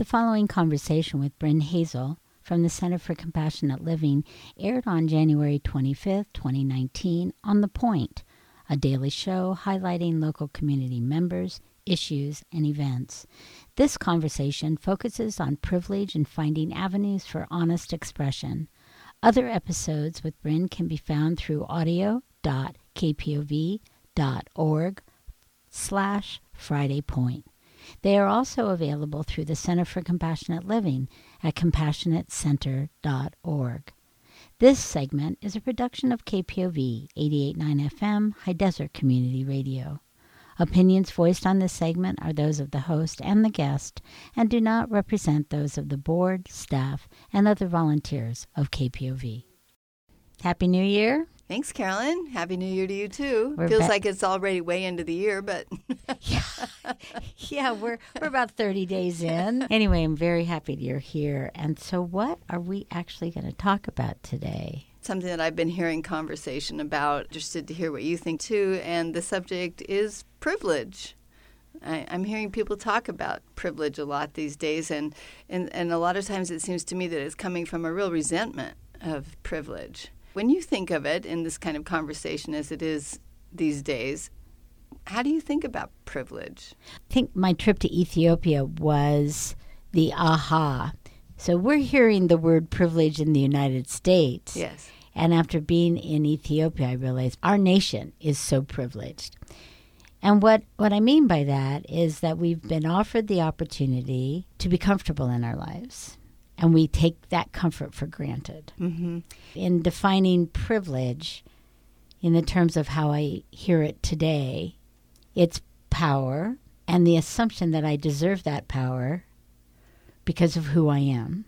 The following conversation with Bryn Hazell from the Center for Compassionate Living aired on January 25, 2019, on The Point, a daily show highlighting local community members, issues, and events. This conversation focuses on privilege and finding avenues for honest expression. Other episodes with Bryn can be found through audio.kpov.org slash Friday Point. They are also available through the Center for Compassionate Living at compassionatecenter.org. This segment is a production of KPOV 889 FM High Desert Community Radio. Opinions voiced on this segment are those of the host and the guest and do not represent those of the board, staff, and other volunteers of KPOV. Happy New Year. Thanks, Carolyn. Happy New Year to you too. We're Feels ba- like it's already way into the year, but yeah, yeah, we're we're about thirty days in. Anyway, I'm very happy you're here. And so, what are we actually going to talk about today? something that I've been hearing conversation about. Interested to hear what you think too. And the subject is privilege. I, I'm hearing people talk about privilege a lot these days, and, and and a lot of times it seems to me that it's coming from a real resentment of privilege. When you think of it in this kind of conversation as it is these days, how do you think about privilege? I think my trip to Ethiopia was the aha. So we're hearing the word privilege in the United States. Yes. And after being in Ethiopia, I realized our nation is so privileged. And what, what I mean by that is that we've been offered the opportunity to be comfortable in our lives. And we take that comfort for granted. Mm-hmm. In defining privilege, in the terms of how I hear it today, it's power and the assumption that I deserve that power because of who I am.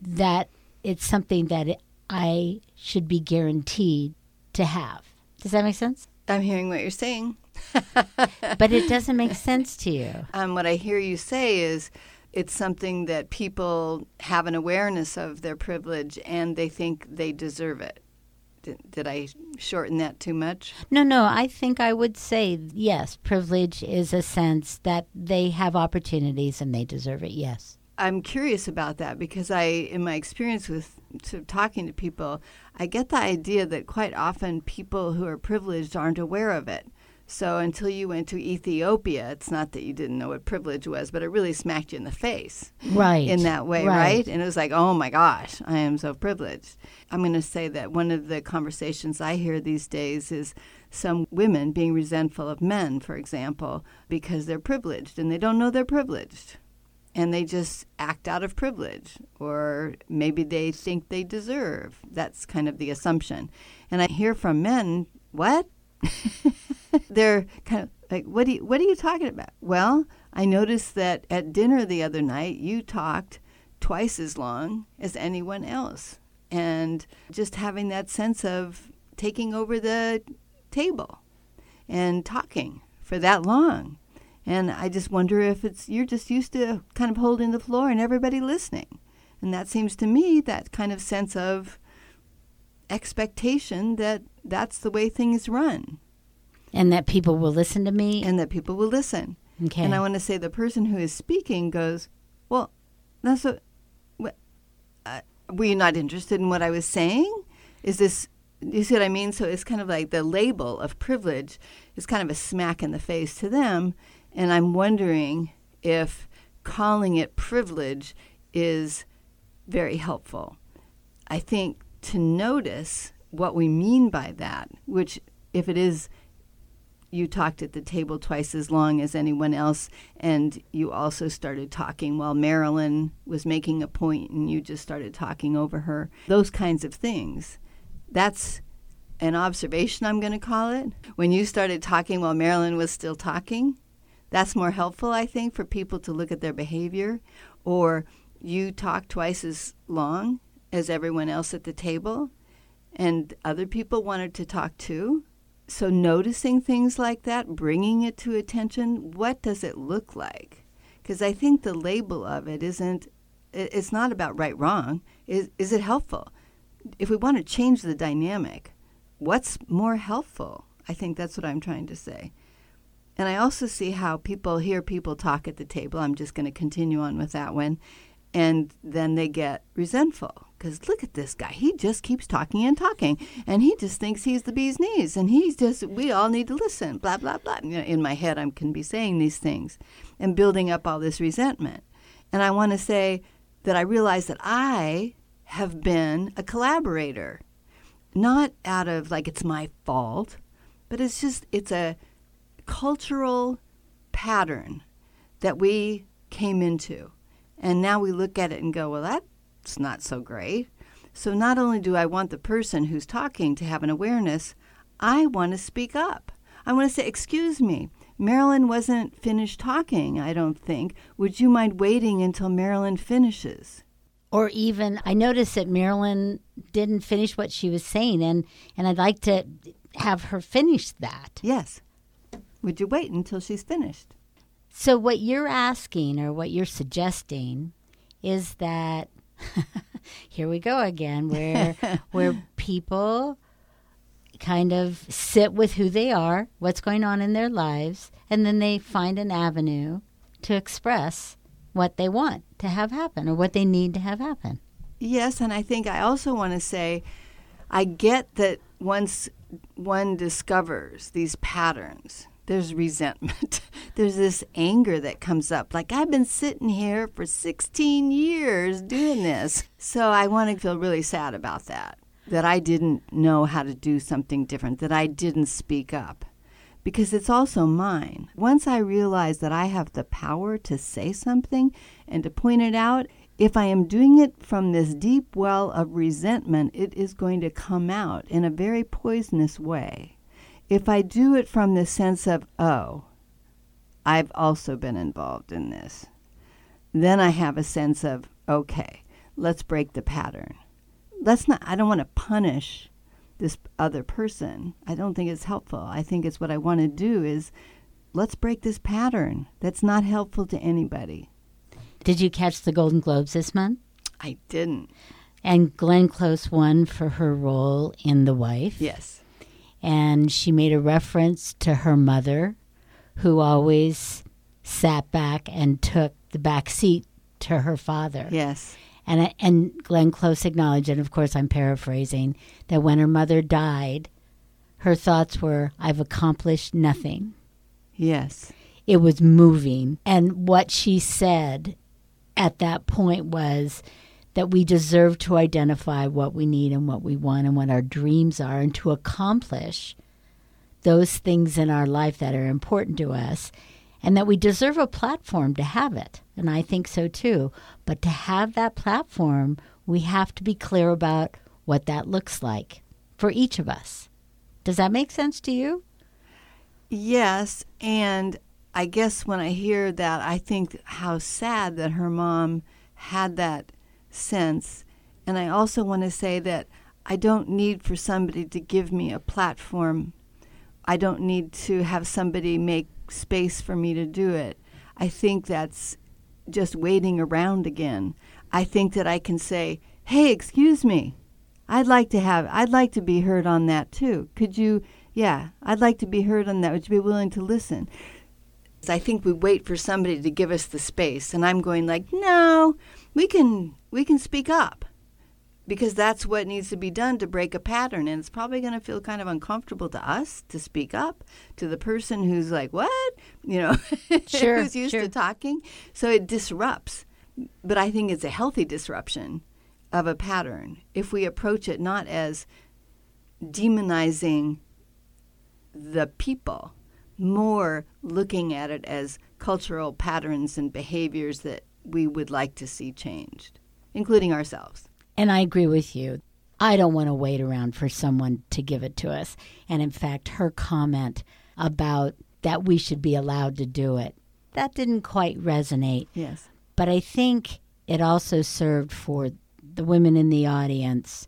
That it's something that it, I should be guaranteed to have. Does that make sense? I'm hearing what you're saying. but it doesn't make sense to you. Um, what I hear you say is it's something that people have an awareness of their privilege and they think they deserve it. Did, did I shorten that too much? No, no. I think I would say yes. Privilege is a sense that they have opportunities and they deserve it. Yes. I'm curious about that because I, in my experience with sort of talking to people, I get the idea that quite often people who are privileged aren't aware of it. So until you went to Ethiopia, it's not that you didn't know what privilege was, but it really smacked you in the face. Right. In that way, right? right? And it was like, oh my gosh, I am so privileged. I'm going to say that one of the conversations I hear these days is some women being resentful of men, for example, because they're privileged and they don't know they're privileged. And they just act out of privilege, or maybe they think they deserve. That's kind of the assumption. And I hear from men, what? they're kind of like, what, do you, what are you talking about? Well, I noticed that at dinner the other night, you talked twice as long as anyone else. And just having that sense of taking over the table and talking for that long. And I just wonder if it's you're just used to kind of holding the floor and everybody listening. And that seems to me that kind of sense of expectation that that's the way things run. And that people will listen to me. And that people will listen. Okay. And I want to say the person who is speaking goes, Well, that's what, what uh, were you not interested in what I was saying? Is this, you see what I mean? So it's kind of like the label of privilege is kind of a smack in the face to them. And I'm wondering if calling it privilege is very helpful. I think to notice what we mean by that, which, if it is, you talked at the table twice as long as anyone else, and you also started talking while Marilyn was making a point and you just started talking over her. Those kinds of things. That's an observation, I'm going to call it. When you started talking while Marilyn was still talking, that's more helpful, I think, for people to look at their behavior. Or you talk twice as long as everyone else at the table, and other people wanted to talk too. So, noticing things like that, bringing it to attention, what does it look like? Because I think the label of it isn't, it's not about right wrong. Is, is it helpful? If we want to change the dynamic, what's more helpful? I think that's what I'm trying to say. And I also see how people hear people talk at the table. I'm just going to continue on with that one. And then they get resentful because look at this guy. He just keeps talking and talking. And he just thinks he's the bee's knees. And he's just, we all need to listen, blah, blah, blah. You know, in my head, I can be saying these things and building up all this resentment. And I want to say that I realize that I have been a collaborator, not out of like it's my fault, but it's just, it's a, cultural pattern that we came into. And now we look at it and go, well, that's not so great. So not only do I want the person who's talking to have an awareness, I want to speak up. I want to say, excuse me, Marilyn wasn't finished talking, I don't think. Would you mind waiting until Marilyn finishes? Or even, I noticed that Marilyn didn't finish what she was saying, and, and I'd like to have her finish that. Yes. Would you wait until she's finished? So, what you're asking or what you're suggesting is that here we go again, where where people kind of sit with who they are, what's going on in their lives, and then they find an avenue to express what they want to have happen or what they need to have happen. Yes, and I think I also want to say I get that once one discovers these patterns there's resentment. there's this anger that comes up. Like, I've been sitting here for 16 years doing this. So I want to feel really sad about that, that I didn't know how to do something different, that I didn't speak up. Because it's also mine. Once I realize that I have the power to say something and to point it out, if I am doing it from this deep well of resentment, it is going to come out in a very poisonous way if I do it from the sense of, oh, I've also been involved in this, then I have a sense of, okay, let's break the pattern. Let's not, I don't want to punish this other person. I don't think it's helpful. I think it's what I want to do is let's break this pattern that's not helpful to anybody. Did you catch the Golden Globes this month? I didn't. And Glenn Close won for her role in The Wife. Yes and she made a reference to her mother, who always sat back and took the back seat to her father. Yes. And and Glenn Close acknowledged, and of course I'm paraphrasing, that when her mother died, her thoughts were, "I've accomplished nothing." Yes. It was moving, and what she said at that point was, that we deserve to identify what we need and what we want and what our dreams are and to accomplish those things in our life that are important to us and that we deserve a platform to have it. And I think so too. But to have that platform, we have to be clear about what that looks like for each of us. Does that make sense to you? Yes. And I guess when I hear that, I think how sad that her mom had that sense. And I also want to say that I don't need for somebody to give me a platform. I don't need to have somebody make space for me to do it. I think that's just waiting around again. I think that I can say, "Hey, excuse me. I'd like to have I'd like to be heard on that too. Could you yeah, I'd like to be heard on that. Would you be willing to listen?" I think we wait for somebody to give us the space and I'm going like, "No, we can we can speak up because that's what needs to be done to break a pattern. And it's probably going to feel kind of uncomfortable to us to speak up to the person who's like what? You know sure, who's used sure. to talking. So it disrupts. But i think it's a healthy disruption of a pattern if we approach it not as demonizing the people more looking at it as cultural patterns and behaviors that we would like to see changed, including ourselves. And I agree with you. I don't want to wait around for someone to give it to us. And in fact, her comment about that we should be allowed to do it, that didn't quite resonate. Yes. But I think it also served for the women in the audience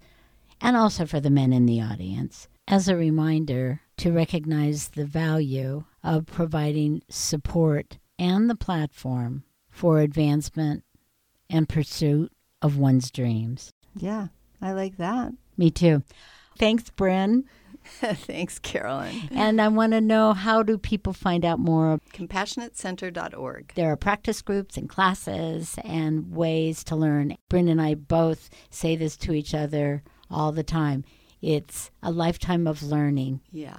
and also for the men in the audience as a reminder to recognize the value of providing support and the platform for advancement and pursuit of one's dreams. Yeah, I like that. Me too. Thanks, Bryn. Thanks, Carolyn. And I want to know how do people find out more? CompassionateCenter.org. There are practice groups and classes and ways to learn. Bryn and I both say this to each other all the time. It's a lifetime of learning. Yeah.